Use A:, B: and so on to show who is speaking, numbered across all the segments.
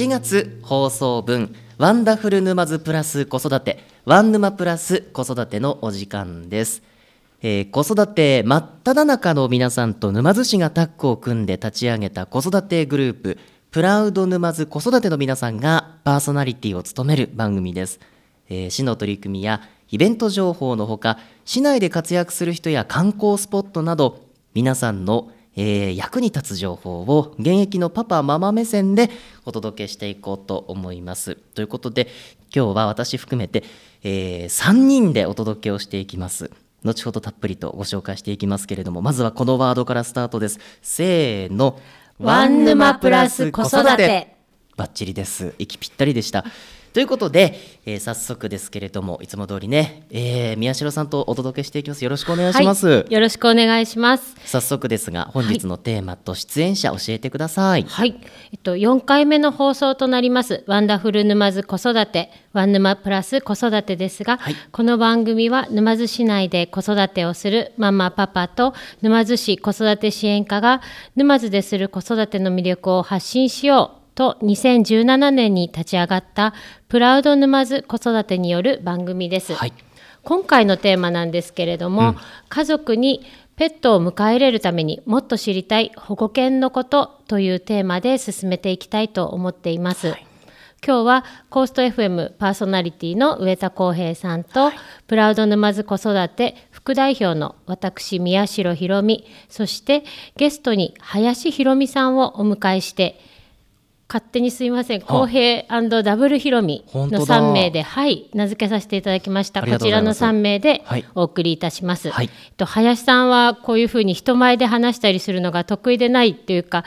A: 7月放送分ワンダフル沼津プラス子育てワン沼プラス子育てのお時間です、えー子育て真っ只中の皆さんと沼津市がタッグを組んで立ち上げた子育てグループプラウド沼津子育ての皆さんがパーソナリティを務める番組です、えー市の取り組みやイベント情報のほか市内で活躍する人や観光スポットなど皆さんのえー役に立つ情報を現役のパパママ目線でお届けしていこうと思います。ということで今日は私含めて、え3人でお届けをしていきます。後ほどたっぷりとご紹介していきますけれどもまずはこのワードからスタートです。せーの
B: ワン沼プラス子育て
A: バッチリです。息ぴったりでした。ということで、えー早速ですけれどもいつも通りね、えー宮代さんとお届けしていきます。よろしくお願いします。
B: はい、よろしくお願いします。
A: 早速ですが本日のテーマと出演者教えてください。
B: はい、えっと4回目の放送となりますワンダフル沼津子育てワン沼プラス子育てですが、
A: はい
B: この番組は沼津市内で子育てをするママパパと沼津市子育て支援課が沼津でする子育ての魅力を発信しようと2017年に立ち上がったプラウド沼津子育てによる番組です。
A: はい
B: 今回のテーマなんですけれども、家族にペットを迎え入れるためにもっと知りたい保護犬のことというテーマで進めていきたいと思っています。
A: はい
B: 今日はコースト FM パーソナリティの上田康平さんと、プラウド沼津子育て副代表の私宮代ひろみそしてゲストに林ひろみさんをお迎えして勝手にすいません、
A: はあ。
B: 公平ダブルひろみの
A: 本当だ。
B: 3名で、はい、名付けさせていただきました。ことちらの
A: うございます。
B: 3名で
A: はい。
B: お送りいたします。
A: はい。
B: えっと林さんはこういうふうに人前で話したりするのが得意でないっていうか、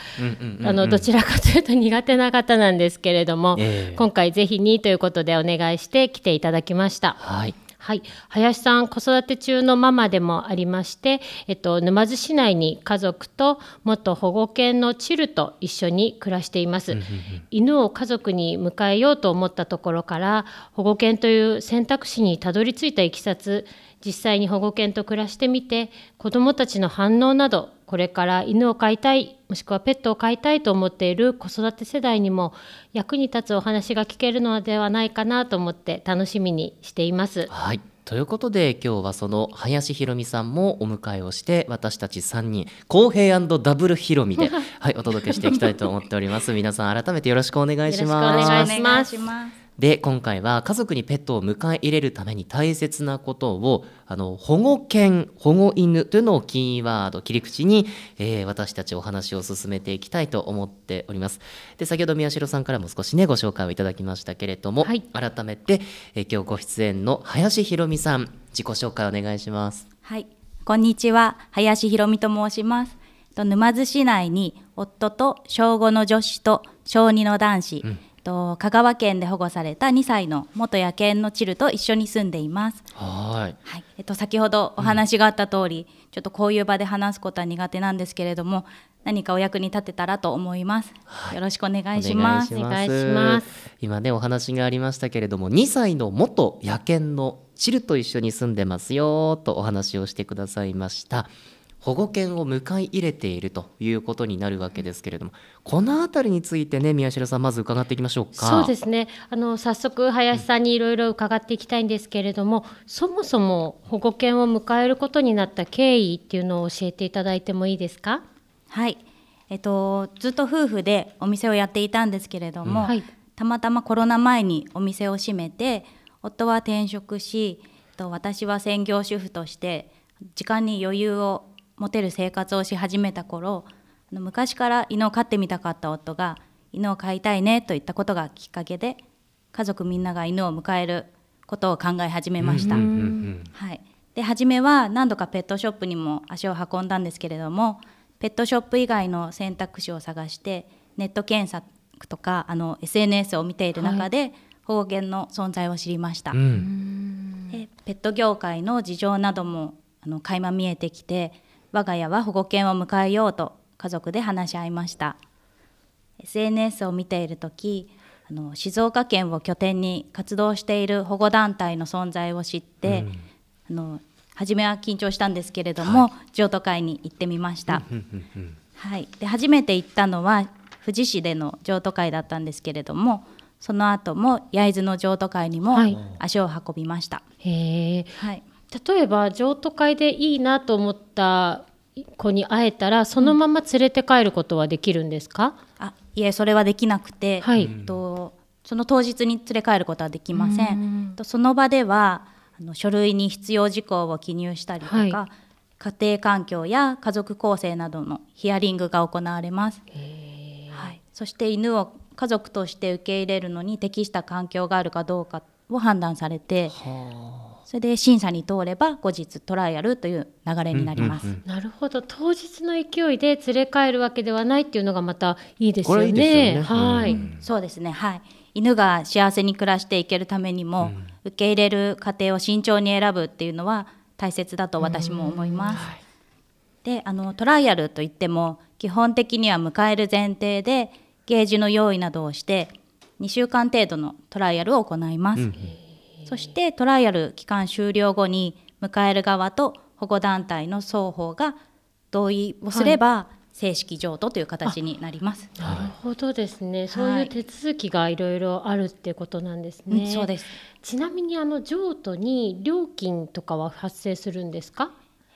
B: どちらかというと苦手な方なんですけれども、
A: ええ。
B: 今回ぜひにということでお願いして来ていただきました。
A: はい
B: はい、林さん子育て中のママでもありまして、えっと、沼津市内に家族と元保護犬のチルと一緒に暮らしています、犬を家族に迎えようと思ったところから保護犬という選択肢にたどり着いたいきさつ実際に保護犬と暮らしてみて子どもたちの反応などこれから犬を飼いたいもしくはペットを飼いたいと思っている子育て世代にも役に立つお話が聞けるのではないかなと思って楽しみにしています。
A: はい。ということで今日はその林ひろみさんもお迎えをして私たち3人公平ダブルひろみで、はい、お届けしていきたいと思っております皆さん改めてよろしくお願いします
B: よろしくお願いします
C: お願いします
A: で今回は家族にペットを迎え入れるために大切なことをあの保護犬保護犬というのをキーワード切り口に、えー私たちお話を進めていきたいと思っております。で先ほど宮代さんからも少しねご紹介をいただきましたけれども、
B: はい。
A: 改めて、えー今日ご出演の林ひろみさん自己紹介お願いします。
C: はい、こんにちは、林ひろみと申します。と沼津市内に夫と小5の女子と小2の男子、と香川県で保護された2歳の元野犬のチルと一緒に住んでいます。
A: はい
C: はい、えっと先ほどお話があった通り、ちょっとこういう場で話すことは苦手なんですけれども、何かお役に立てたらと思います。よろしくお願いします。
B: お願いします
A: 今ねお話がありましたけれども2歳の元野犬のチルと一緒に住んでますよとお話をしてくださいました保護犬を迎え入れているということになるわけですけれどもこのあたりについてね宮代さんまず伺っていきましょうか。
B: そうですね。あの早速林さんにいろいろ伺っていきたいんですけれども、そもそも保護犬を迎えることになった経緯っていうのを教えていただいてもいいですか？
C: はい、えっとずっと夫婦でお店をやっていたんですけれども、
B: はい。
C: たまたまコロナ前にお店を閉めて夫は転職しえっと私は専業主婦として時間に余裕を持てる生活をし始めた頃あの昔から犬を飼ってみたかった夫が犬を飼いたいねといったことがきっかけで家族みんなが犬を迎えることを考え始めました。
A: うんうん
C: はい、で初めは何度かペットショップにも足を運んだんですけれどもペットショップ以外の選択肢を探してネット検索とかあの SNS を見ている中で、保護犬の存在を知りました、
A: うんうん。
C: でペット業界の事情などもあの垣間見えてきて我が家は保護犬を迎えようと家族で話し合いました。SNS を見ている時あの静岡県を拠点に活動している保護団体の存在を知って、あの初めは緊張したんですけれども、譲渡会に行ってみました、
A: うんうんうん
C: はい、で初めて行ったのは富士市での譲渡会だったんですけれどもその後も焼津の譲渡会にも
B: はい。
C: 足を運びました。
B: へえ
C: はい、
B: 例えば譲渡会でいいなと思った子に会えたらそのまま連れて帰ることはできるんですか、
C: あいえそれはできなくて、
B: はい。
C: えっと、その当日に連れ帰ることはできません。とその場ではあの書類に必要事項を記入したりとか、
B: はい。
C: 家庭環境や家族構成などのヒアリングが行われます。はい、そして犬を家族として受け入れるのに適した環境があるかどうかを判断されてそれで審査に通れば後日トライアルという流れになります。
A: うんうん
B: なるほど。当日の勢いで連れ帰るわけではないっていうのがまたいいですよね。
A: これいいですよね。
B: はい、
A: うん。
C: そうですね。はい。犬が幸せに暮らしていけるためにも、受け入れる家庭を慎重に選ぶっていうのは大切だと私も思います。であのトライアルといっても基本的には迎える前提でゲージの用意などをして2週間程度のトライアルを行います。そしてトライアル期間終了後に迎える側と保護団体の双方が同意をすれば、正式譲渡という形になります。
B: なるほどですね。そういう手続きがいろいろあるっていうことなんですね。
C: うんそうです。
B: ちなみにあの譲渡に料金とかは発生するんですか？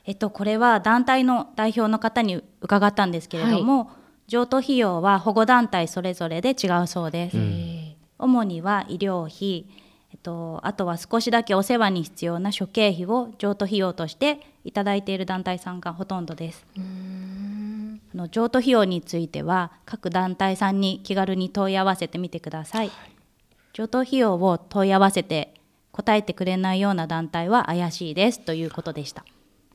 C: えっと、これは団体の代表の方に伺ったんですけれども、譲渡費用は保護団体それぞれで違うそうです。
B: え
C: 主には医療費、えっと、あとは少しだけお世話に必要な諸経費を譲渡費用としていただいている団体さんがほとんどです。あの譲渡費用については各団体さんに気軽に問い合わせてみてください。譲渡費用を問い合わせて答えてくれないような団体は怪しいですということでした。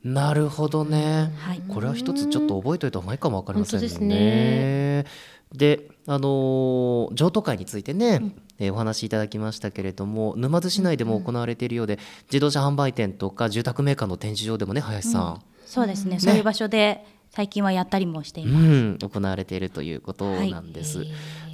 A: なるほどね、
C: はい
A: これは一つちょっと覚えておいた方がいいかもわかりませんね。
B: ですね
A: であのー譲渡会についてね、えーお話しいただきましたけれども沼津市内でも行われているようで、自動車販売店とか住宅メーカーの展示場でもね林さん、
C: そうですね、そういう場所で最近はやったりもしています。
A: うん、行われているということなんです。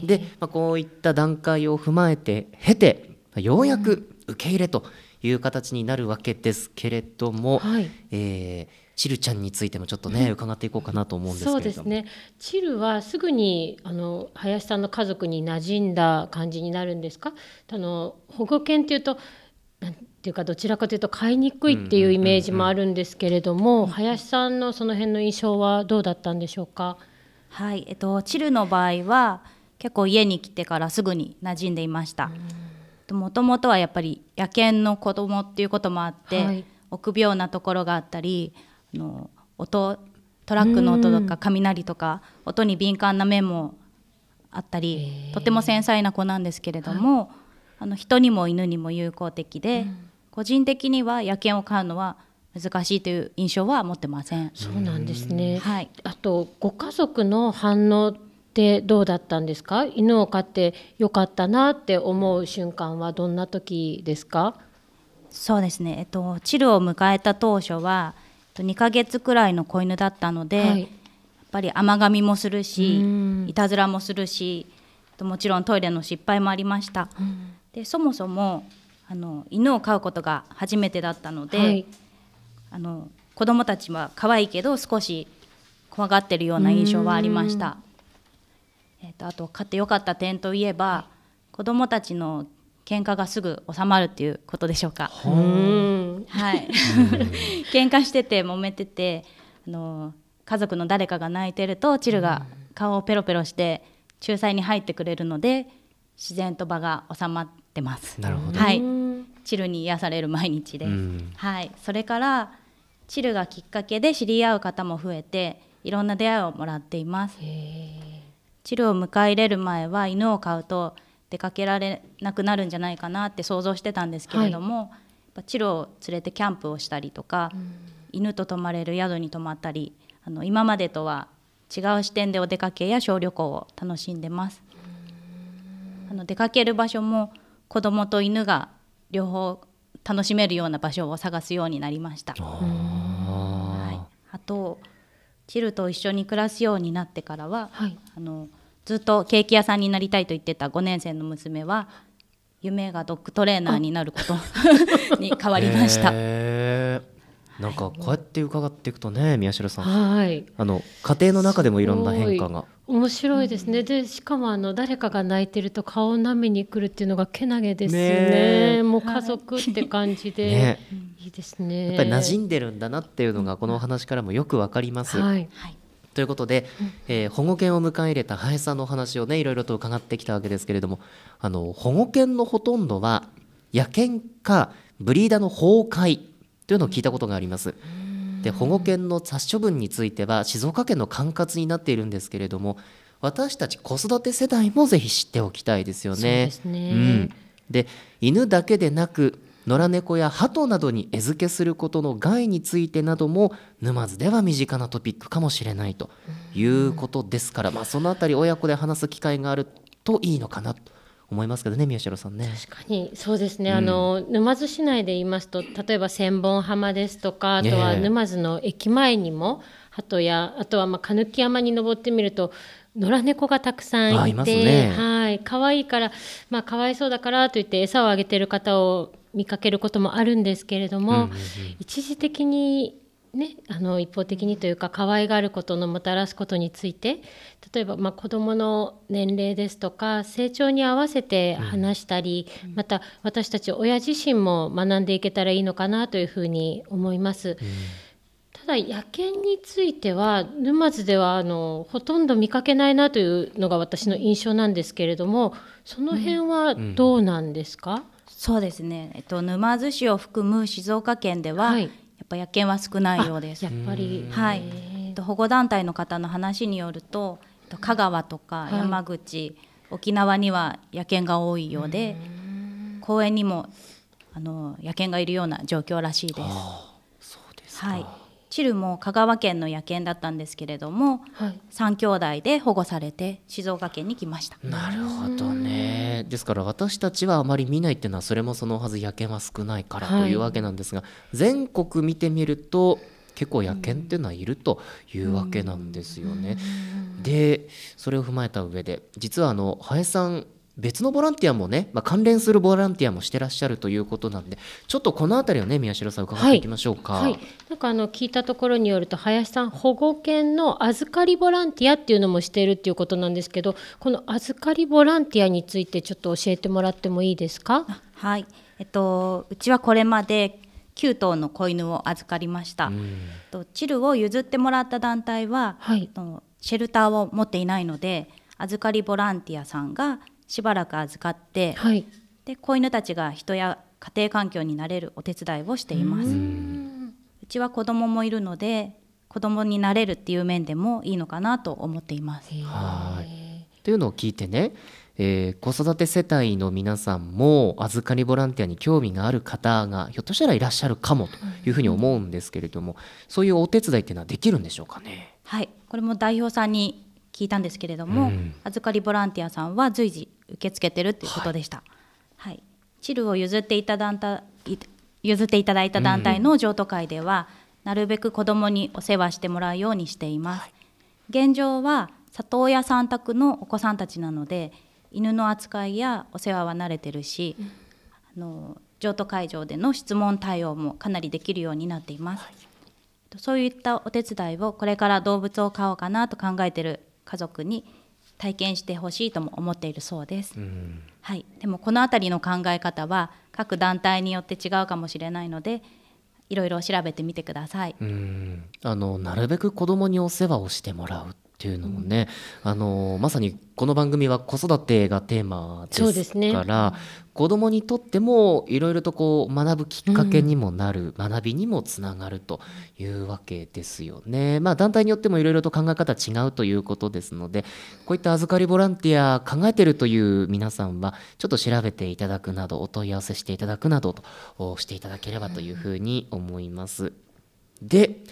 A: で、まあ、こういった段階を踏まえて経てようやく受け入れという形になるわけですけれども、
B: はい。
A: えーチルちゃんについてもちょっとね、伺っていこうかなと思うんですけれども
B: そうですね。チルはすぐにあの林さんの家族に馴染んだ感じになるんですか？あの保護犬っていうとなんていうかどちらかというと飼いにくいっていうイメージもあるんですけれども、林さんのその辺の印象はどうだったんでしょうか？
C: はい、えっと、チルの場合は結構家に来てからすぐに馴染んでいました。もともとはやっぱり野犬の子供っていうこともあって、
B: はい
C: 臆病なところがあったりあの音トラックの音とか雷とか音に敏感な面もあったりとても繊細な子なんですけれども、あの人にも犬にも友好的で、個人的には野犬を飼うのは難しいという印象は持ってません。
B: そうなんですね。
C: はい
B: あとご家族の反応ってどうだったんですか？犬を飼ってよかったなって思う瞬間はどんな時ですか？
C: そうですね、えっと、チルを迎えた当初はと2ヶ月くらいの子犬だったので、
B: はい。
C: やっぱり甘噛みもするし
B: うん。
C: いたずらもするしえっともちろんトイレの失敗もありました、でそもそもあの犬を飼うことが初めてだったので、
B: はい。
C: あの子供たちは可愛いけど少し怖がってるような印象はありました。えっとあと飼ってよかった点といえば子供たちの喧嘩がすぐ収まるっていうことでしょうか。
B: うん。
C: はい、喧嘩してて揉めててあの家族の誰かが泣いてるとチルが顔をペロペロして仲裁に入ってくれるので自然と場が収まってます。
A: なるほど、
C: はい、
B: うん
C: チルに癒される毎日です。
A: うん。
C: はい、それからチルがきっかけで知り合う方も増えていろんな出会いをもらっています。チルを迎え入れる前は犬を飼うと出かけられなくなるんじゃないかなって想像してたんですけれども、やっぱチルを連れてキャンプをしたりとか、犬と泊まれる宿に泊まったりあの今までとは違う視点でお出かけや小旅行を楽しんでます。あの出かける場所も子供と犬が両方楽しめるような場所を探すようになりました。はい、あとチルと一緒に暮らすようになってからは、
B: はい。
C: あのずっとケーキ屋さんになりたいと言ってた5年生の娘は夢がドッグトレーナーになること に変わりました。
A: へなんかこうやって伺っていくとね宮代さん。
B: はい。
A: あの家庭の中でもいろんな変化が。
B: 面白いですね、でしかもあの誰かが泣いてると顔を舐めに来るっていうのがけなげですよね
A: ね
B: もう家族って感じで、
A: ね
B: いいですね。
A: やっぱり馴染んでるんだなっていうのがこのお話からもよくわかります。
B: はい。
C: はい
A: ということで、えー保護犬を迎え入れた林さんのお話をねいろいろと伺ってきたわけですけれどもあの保護犬のほとんどは野犬かブリーダーの崩壊というのを聞いたことがあります。で保護犬の殺処分については静岡県の管轄になっているんですけれども私たち子育て世代もぜひ知っておきたいですよね。
B: そうですね
A: うん、で犬だけでなく野良猫や鳩などに餌付けすることの害についてなども沼津では身近なトピックかもしれないということですから、まあ、そのあたり親子で話す機会があるといいのかなと思いますけどね宮代さんね。
B: 確かにそうですね、あの沼津市内で言いますと例えば千本浜ですとかあとは沼津の駅前にも鳩やあとはまあ鹿木山に登ってみると野良猫がたくさんいて
A: あいますね。
B: はい。可愛いからまあかわいそうだからといって餌をあげてる方を見かけることもあるんですけれども、
A: うんうんうん。
B: 一時的にね、あの一方的にというか可愛がることのもたらすことについて例えばまあ子どもの年齢ですとか成長に合わせて話したり、また私たち親自身も学んでいけたらいいのかなというふうに思います。ただ野犬については沼津ではあのほとんど見かけないなというのが私の印象なんですけれどもその辺はどうなんですか、
C: そうですね、えっと、沼津市を含む静岡県では、
B: はい。
C: やっぱ野犬は少ないようです。
B: やっ。ぱり、
C: はい。
B: へ
C: えっと保護団体の方の話によると、えっと香川とか
B: はい。
C: 山口、沖縄には野犬が多いようで、公園にもあの野犬がいるような状況らしいです。
A: そうですか、
C: はい、チルも香川県の野犬だったんですけれども、
B: はい
C: 三兄弟で保護されて静岡県に来ました。
A: なるほどねですから私たちはあまり見ないっていうのはそれもそのはず野犬は少ないから
B: はい
A: というわけなんですが、全国見てみると結構野犬っていうのはいるというわけなんですよね。でそれを踏まえた上で実はあの林さん別のボランティアもね、まあ、関連するボランティアもしてらっしゃるということなんでちょっとこの辺りをね宮代さん伺ってい。きましょうか。
B: はい、なんかあの聞いたところによると林さん保護犬の預かりボランティアっていうのもしているっていうことなんですけどこの預かりボランティアについてちょっと教えてもらってもいいですか？
C: はい、えっとうちはこれまで9頭の子犬を預かりました。とチルを譲ってもらった団体は、
B: はい。
C: えっとシェルターを持っていないので預かりボランティアさんがしばらく預かって、
B: はい。
C: で子犬たちが人や家庭環境になれるお手伝いをしています。うちは子供もいるので子供になれるっていう面でもいいのかなと思っています。
A: はい。というのを聞いてね、えー子育て世帯の皆さんも預かりボランティアに興味がある方がひょっとしたらいらっしゃるかもというふうに思うんですけれども、そういうお手伝いっていうのはできるんでしょうかね？
C: はい、これも代表さんに聞いたんですけれども、
A: うん。
C: 預かりボランティアさんは随時受け付けてるっていうことでした。はい、チルを譲っていただいたい譲っていただいた団体の譲渡会では、なるべく子どもにお世話してもらうようにしています。現状は里親さん宅のお子さんたちなので犬の扱いやお世話は慣れてるし、あの譲渡会場での質問対応もかなりできるようになっています。そういったお手伝いをこれから動物を飼おうかなと考えている家族に体験してほしいとも思っているそうです。
A: うん
C: はい、でもこの辺りの考え方は各団体によって違うかもしれないのでいろいろ調べてみてください。
A: うんあのなるべく子供にお世話をしてもらうっていうのもね、あのまさにこの番組は子育てがテーマで
B: です
A: から子供にとってもいろいろとこう学ぶきっかけにもなる、学びにもつながるというわけですよね。まあ団体によってもいろいろと考え方違うということですのでこういった預かりボランティア考えてるという皆さんはちょっと調べていただくなどお問い合わせしていただくなどとおしていただければというふうに思います。で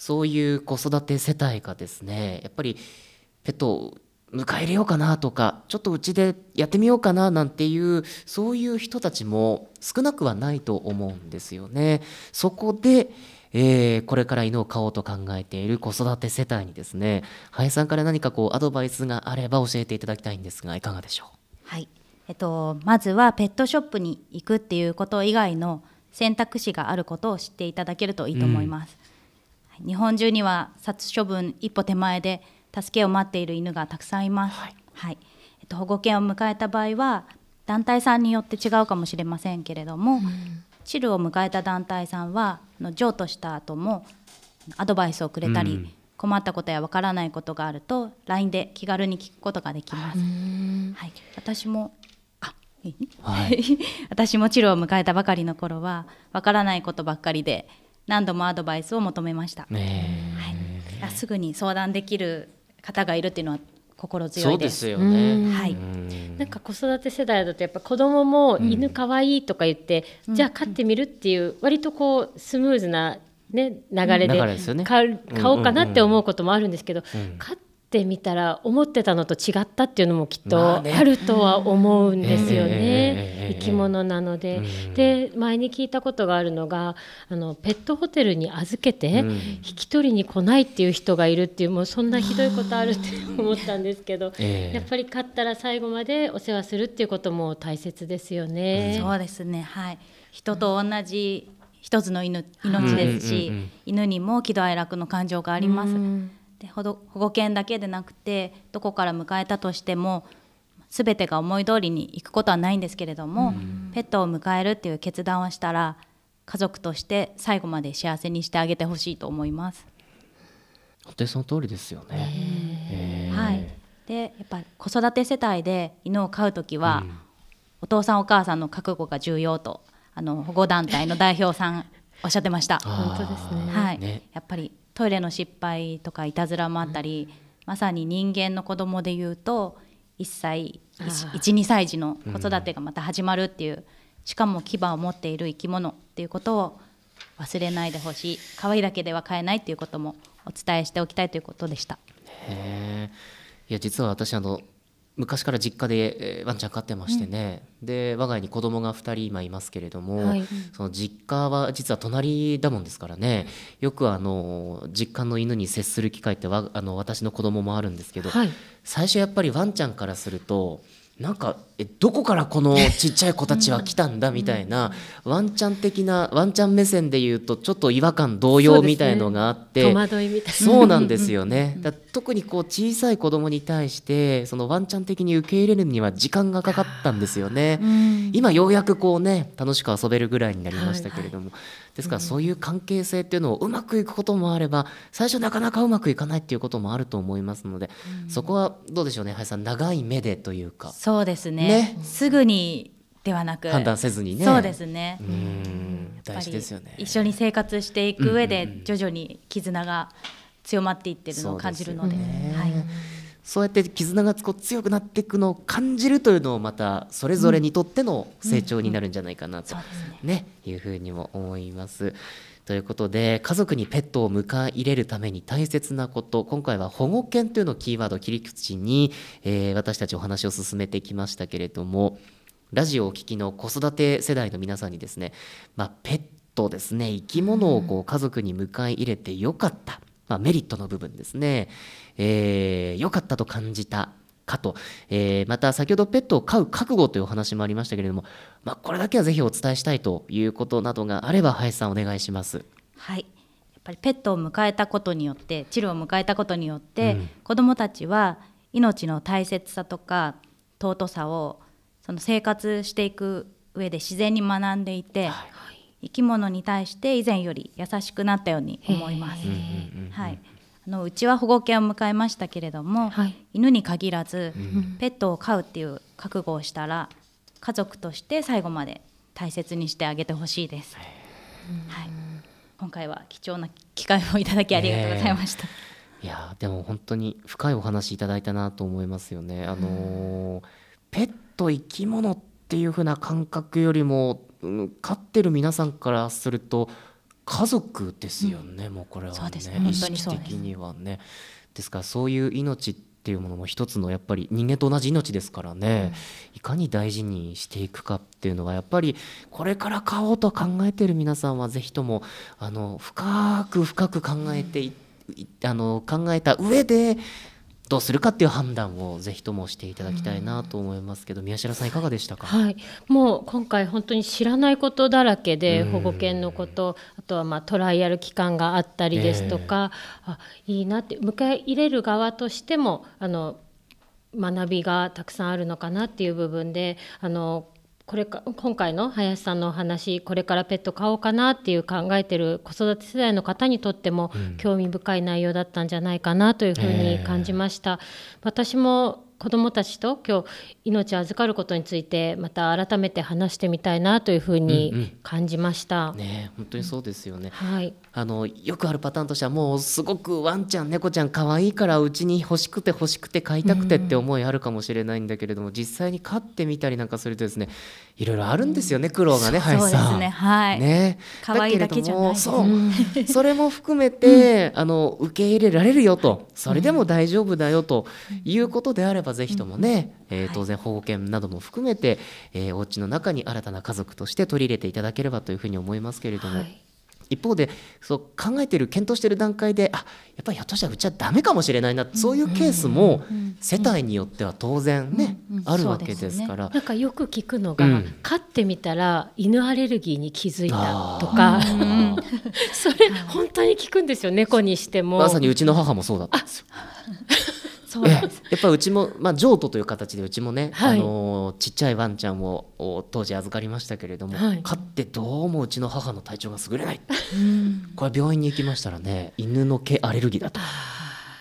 A: そういう子育て世帯がですねやっぱりペットを迎え入れようかなとかちょっとうちでやってみようかななんていうそういう人たちも少なくはないと思うんですよね。そこでえーこれから犬を飼おうと考えている子育て世帯にですね林さんから何かこうアドバイスがあれば教えていただきたいんですがいかがでしょう？
C: はい、えっと、まずはペットショップに行くっていうこと以外の選択肢があることを知っていただけるといいと思います、日本中には殺処分一歩手前で助けを待っている犬がたくさんいます、はい。えっと、保護犬を迎えた場合は団体さんによって違うかもしれませんけれども、チルを迎えた団体さんはあの譲渡した後もアドバイスをくれたり、
A: うん。
C: 困ったことやわからないことがあると LINE で気軽に聞くことができます。はい、私も
A: はい。
C: 私もチルを迎えたばかりの頃はわからないことばっかりで何度もアドバイスを求めました。
A: ね
C: はい、あすぐに相談できる方がいるっていうのは心
A: え
C: 強いです。
A: そうですよね。
C: はい、
A: うん。
B: なんか子育て世代だとやっぱ子供も犬かわいいとか言って、じゃあ飼ってみるっていう割とこうスムーズな、ね、流れで
A: 流れですよね。
B: 飼う買おうかなって思うこともあるんですけど、
A: うん。
B: 飼ってみたら思ってたのと違ったっていうのもきっと
A: まあ
B: るとは思うんですよね。生き物なので。
A: うん。
B: で前に聞いたことがあるのがあのペットホテルに預けて、
A: うん。
B: 引き取りに来ないっていう人がいるっていうもうそんなひどいことあるって思ったんですけど、
A: ええ。
B: やっぱり飼ったら最後までお世話するっていうことも大切ですよね。
C: そうですね。はい。人と同じ一つの犬命ですし、犬にも喜怒哀楽の感情があります。
B: うん
C: で保護保護犬だけでなくてどこから迎えたとしても全てが思い通りにいくことはないんですけれども、ペットを迎えるっていう決断をしたら家族として最後まで幸せにしてあげてほしいと思います。
A: 本当にその通りですよね。ええ
C: はい、でやっぱり子育て世帯で犬を飼う時は、お父さんお母さんの覚悟が重要とあの保護団体の代表さんおっしゃってました。
B: 本当ですね。
C: はい。
A: ね。
C: やっぱりトイレの失敗とかいたずらもあったり、まさに人間の子供でいうと1歳
B: あー。
C: 12歳児の子育てがまた始まるっていう、しかも牙を持っている生き物っていうことを忘れないでほしい。可愛いだけでは飼えないっていうこともお伝えしておきたいということでした。
A: へえいや実は私あの昔から実家で、えーワンちゃん飼ってましてね、で我が家に子供が2人今いますけれども、
B: はい。
A: その実家は実は隣だもんですからね。よくあの実家の犬に接する機会ってわあの私の子供もあるんですけど、
B: はい。
A: 最初やっぱりワンちゃんからするとなんかえどこからこのちっちゃい子たちは来たんだみたいな、ワンちゃん的なワンちゃん目線で言うとちょっと違和感動揺みたいのがあって。
B: 戸惑いみたいな。
A: そうなんですよね。だ特にこう小さい子供に対してそのワンちゃん的に受け入れるには時間がかかったんですよね。今ようやくこうね楽しく遊べるぐらいになりましたけれども、ですからそういう関係性っていうのをうまくいくこともあれば最初なかなかうまくいかないっていうこともあると思いますので、そこはどうでしょうね林さん長い目でというか。
C: そうですね。
A: ね。
C: すぐにではなく。
A: 判断せずにね。
C: そうですね。
A: 大事ですよね。
C: 一緒に生活していく上で徐々に絆が強まっていってるのを感じるので。はい、
A: そうやって絆がこう強くなっていくのを感じるというのをまたそれぞれにとっての成長になるんじゃないかなと、
C: ね、
A: いうふうにも思います。ということで家族にペットを迎え入れるために大切なこと今回は保護犬というのをキーワード切り口に、えー私たちお話を進めてきましたけれどもラジオをお聞きの子育て世代の皆さんにですね、まあ、ペットですね生き物をこう家族に迎え入れてよかった、まあ、メリットの部分ですね、えー、よかったと感じたかと、えーまた先ほどペットを飼う覚悟というお話もありましたけれども、まあ、これだけはぜひお伝えしたいということなどがあれば林さんお願いします。
C: はい、やっぱりペットを迎えたことによってチルを迎えたことによって、
A: うん。
C: 子どもたちは命の大切さとか尊さをその生活していく上で自然に学んでいて、生き物に対して以前より優しくなったように思います。はい、あのうちは保護犬を迎えましたけれども、
B: はい
C: 犬に限らず、ペットを飼うっていう覚悟をしたら家族として最後まで大切にしてあげてほしいです。はい、今回は貴重な機会をいただきありがとうございました。
A: いやーでも本当に深いお話いただいたなと思いますよね。あのーペット生き物っていう風な感覚よりも、うん飼ってる皆さんからすると家族ですよね、もうこれはね。
C: そうですね。
A: 意識的にはね。ですからそういう命っていうものも一つのやっぱり人間と同じ命ですからね、いかに大事にしていくかっていうのはやっぱりこれから飼おうと考えている皆さんはぜひともあの深く深く考えていいあの考えた上でどうするかっていう判断をぜひともしていただきたいなと思いますけど、宮代さんいかがでしたか？
B: はい、もう今回本当に知らないことだらけで、
A: うん。
B: 保護犬のことあとはまあトライアル期間があったりですとか、あいいなって迎え入れる側としてもあの学びがたくさんあるのかなっていう部分であのこれか今回の林さんのお話これからペット飼おうかなっていう考えてる子育て世代の方にとっても
A: うん
B: 興味深い内容だったんじゃないかなというふうに感じました。私も子どもたちと今日命を預かることについてまた改めて話してみたいなというふう
A: うんうん
B: に感じました。
A: ね本当にそうですよね。
B: はい、
A: あのよくあるパターンとしてはもうすごくワンちゃん猫ちゃん可愛いからうちに欲しくて欲しくて飼いたくてって思いあるかもしれないんだけれども、実際に飼ってみたりなんかするとですねいろいろあるんですよね、苦労がね
C: そう
A: 林さん。
C: ですねはい、
A: ね。
C: 可愛いだけじゃない
A: そう。それも含めて、あの受け入れられるよと。それでも大丈夫だよということであれば、ぜひともね、えー当然保護犬なども含めて、えーお家の中に新たな家族として取り入れていただければというふうに思いますけれども。
B: はい
A: 一方でそう考えてる検討してる段階であやっぱりひょっとしたらうちはダメかもしれないなそういうケースも世帯によっては当然ね、
C: うんうん
A: あるわけですから。
B: なんかよく聞くのが、
A: うん。
B: 飼ってみたら犬アレルギーに気づいたとか、
A: うん。
B: それ本当に聞くんですよ猫にしても。
A: まさにうちの母もそうだった。んですよ。
B: そうなんです。
A: えやっぱりうちも、まあ、譲渡という形でうちもね、
B: はい。
A: あのーちっちゃいワンちゃんをお当時預かりましたけれども、
B: はい。
A: 飼ってどうもうちの母の体調が優れない、これ病院に行きましたらね犬の毛アレルギーだと。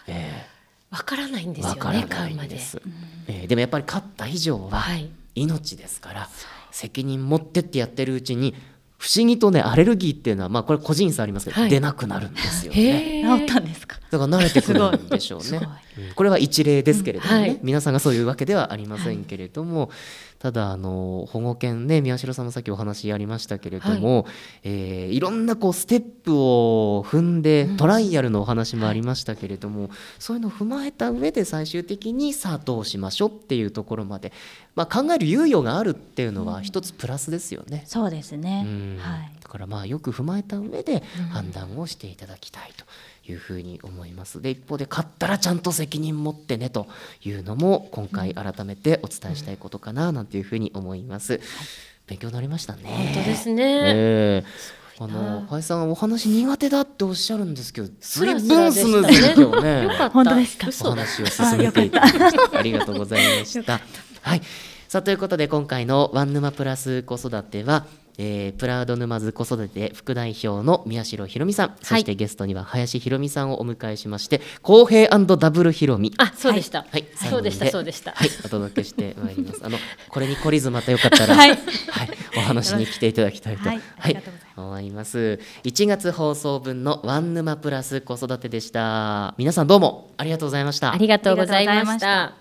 A: え
B: わからないん
A: え
B: ですよ
A: わから
B: ね飼うまで。
A: ないん。です、ええ。でもやっぱり飼った以上は
B: はい。
A: 命ですから、責任持ってってやってるうちに不思議とねアレルギーっていうのはまあこれ個人差ありますけど、
B: はい。
A: 出なくなるんですよね。
C: 治ったんで
A: だから慣れてくるんでしょうね。これは一例ですけれどもね、
B: うん。はい。
A: 皆さんがそういうわけではありませんけれども、ただあの保護犬ね宮代さんもさっきお話ありましたけれども、い。えーいろんなこうステップを踏んで、トライアルのお話もありましたけれども、そういうのを踏まえた上で最終的にさあどうしましょうっていうところまで、まあ、考える猶予があるっていうのは一つプラスですよね。
C: そうですね。
A: うん。
C: はい。
A: だからまあよく踏まえた上で判断をしていただきたいというふうに思います。で一方で勝ったらちゃんと責任持ってねというのも今回改めてお伝えしたいことかななんていうふうに思います。勉強になりましたね。
B: 本当ですね。
A: ええあ
B: な
A: の林さんお話苦手だっておっしゃるんですけど随分スムーズ
B: したね
A: に今日ね
B: よかった。
C: 本当ですか？
A: お
B: 嘘
A: 話を進めていただきました。ありがとうございました。はい。さあということで今回のワン沼プラス子育ては、えープラウド沼津子育て副代表の宮代ひろみさん、そしてゲストには林ひろみさんをお迎えしまして、公平ダブルひろみ。
B: あ、そうでした。
A: はい、
B: そうでした、そうでした。
A: はい、お届けしてまいります。あの、これに懲りずまたよかったら、
C: はい
A: はい、お話に来ていただきたいと、
C: はい
A: 思います。1月放送分のワン沼プラス子育てでした。皆さんどうもありがとうございました
B: あ。りがとうございました。